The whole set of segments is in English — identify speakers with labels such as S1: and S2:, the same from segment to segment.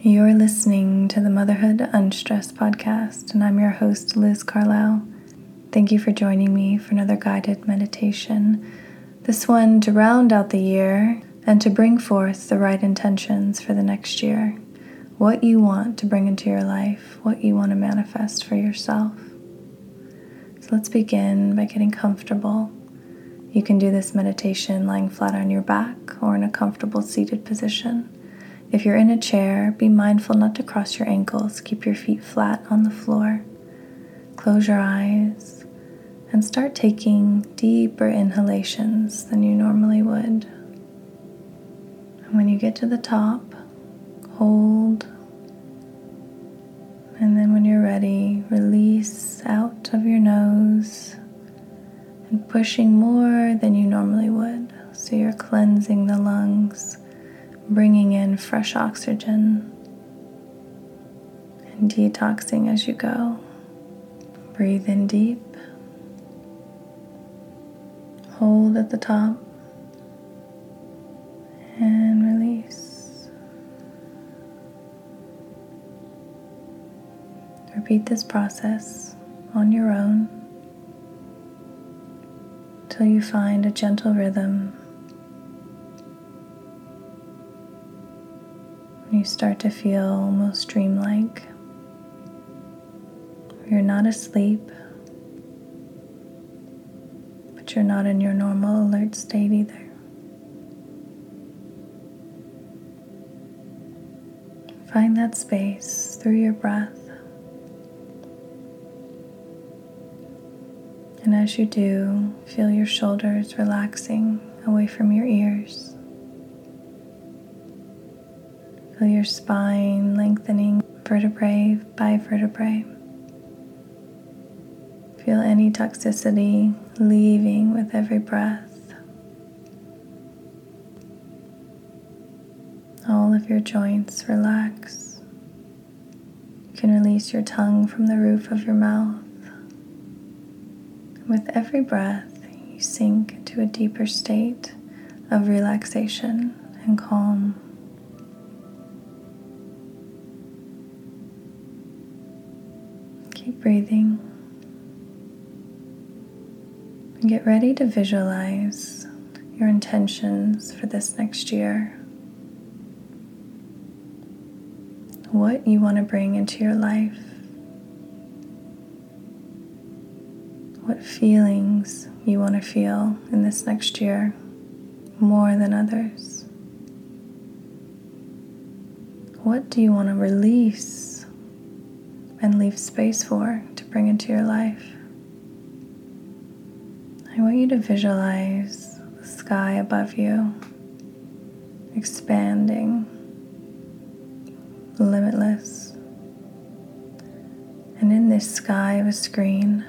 S1: You're listening to the Motherhood Unstressed podcast, and I'm your host, Liz Carlisle. Thank you for joining me for another guided meditation. This one to round out the year and to bring forth the right intentions for the next year. What you want to bring into your life, what you want to manifest for yourself. So let's begin by getting comfortable. You can do this meditation lying flat on your back or in a comfortable seated position. If you're in a chair, be mindful not to cross your ankles. Keep your feet flat on the floor. Close your eyes and start taking deeper inhalations than you normally would. And when you get to the top, hold. And then when you're ready, release out of your nose and pushing more than you normally would. So you're cleansing the lungs bringing in fresh oxygen and detoxing as you go. Breathe in deep, hold at the top, and release. Repeat this process on your own till you find a gentle rhythm you start to feel almost dreamlike. You're not asleep, but you're not in your normal alert state either. Find that space through your breath. And as you do, feel your shoulders relaxing away from your ears. Your spine lengthening vertebrae by vertebrae. Feel any toxicity leaving with every breath. All of your joints relax. You can release your tongue from the roof of your mouth. With every breath, you sink into a deeper state of relaxation and calm. Breathing. And get ready to visualize your intentions for this next year. What you want to bring into your life. What feelings you want to feel in this next year more than others. What do you want to release and leave space for to bring into your life. I want you to visualize the sky above you expanding, limitless. And in this sky of a screen,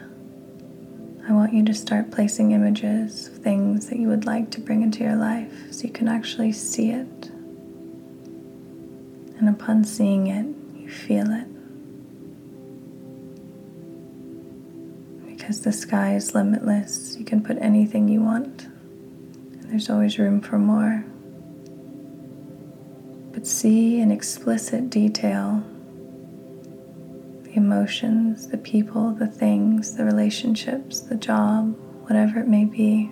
S1: I want you to start placing images of things that you would like to bring into your life so you can actually see it. And upon seeing it, you feel it. Because the sky is limitless. You can put anything you want, and there's always room for more. But see in explicit detail the emotions, the people, the things, the relationships, the job, whatever it may be.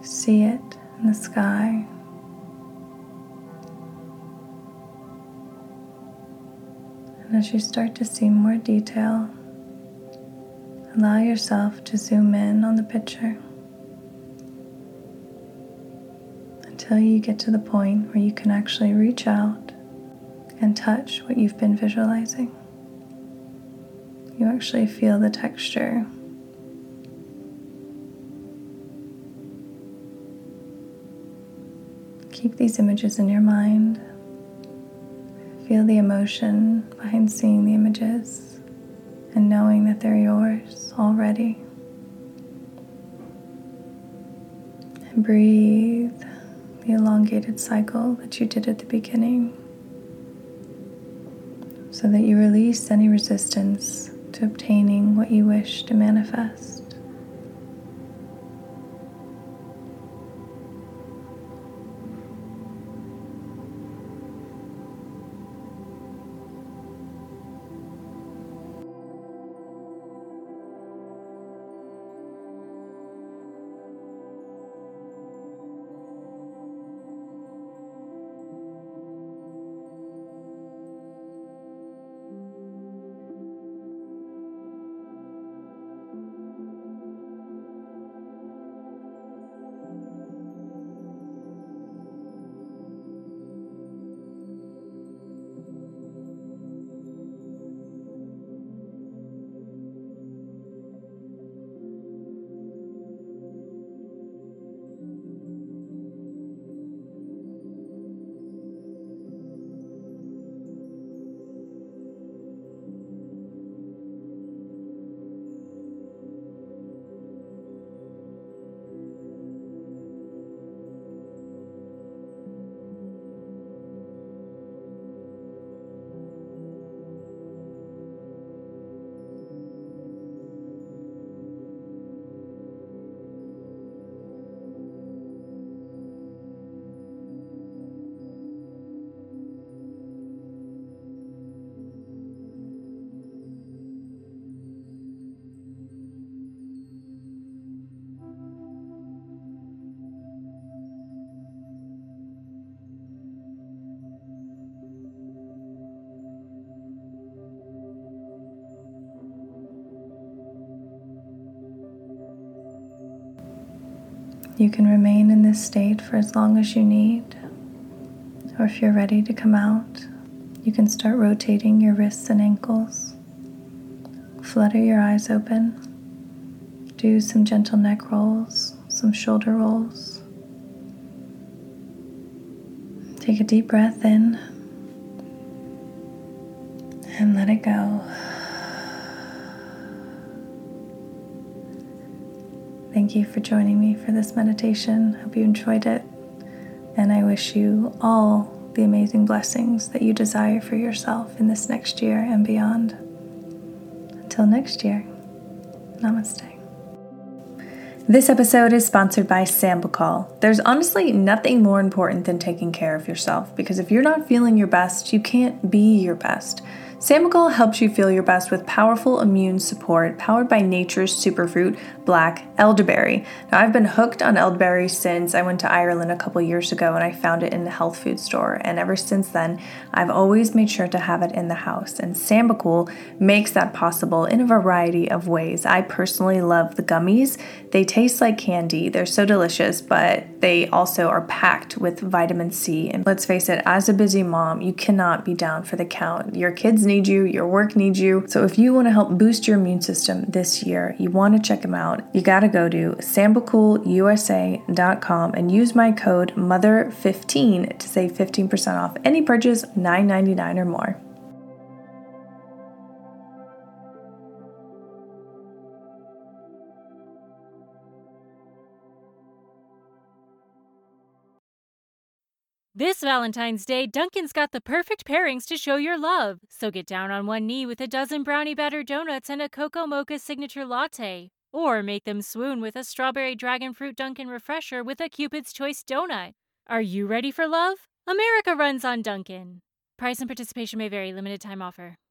S1: See it in the sky. And as you start to see more detail, Allow yourself to zoom in on the picture until you get to the point where you can actually reach out and touch what you've been visualizing. You actually feel the texture. Keep these images in your mind Feel the emotion behind seeing the images and knowing that they're yours already. And breathe the elongated cycle that you did at the beginning so that you release any resistance to obtaining what you wish to manifest. You can remain in this state for as long as you need, or if you're ready to come out, you can start rotating your wrists and ankles. Flutter your eyes open. Do some gentle neck rolls, some shoulder rolls. Take a deep breath in and let it go. Thank you for joining me for this meditation. Hope you enjoyed it. And I wish you all the amazing blessings that you desire for yourself in this next year and beyond. Until next year, namaste. This episode is sponsored by Sambucol. There's honestly nothing more important than taking care of yourself because if you're not feeling your best, you can't be your best. Sambucol helps you feel your best with powerful immune support powered by nature's superfruit, black elderberry. Now, I've been hooked on elderberry since I went to Ireland a couple years ago and I found it in the health food store. And ever since then, I've always made sure to have it in the house. And Sambucol makes that possible in a variety of ways. I personally love the gummies. They taste like candy, they're so delicious, but they also are packed with vitamin C. And let's face it, as a busy mom, you cannot be down for the count. Your kids need you, your work needs you. So if you want to help boost your immune system this year, you want to check them out, you got to go to sambucolusa.com and use my code MOTHER15 to save 15% off any purchase $9.99 or more.
S2: This Valentine's Day, Dunkin's got the perfect pairings to show your love. So get down on one knee with a dozen brownie batter donuts and a cocoa mocha signature latte. Or make them swoon with a strawberry dragon fruit Dunkin' refresher with a Cupid's Choice donut. Are you ready for love? America runs on Dunkin'. Price and participation may vary, limited time offer.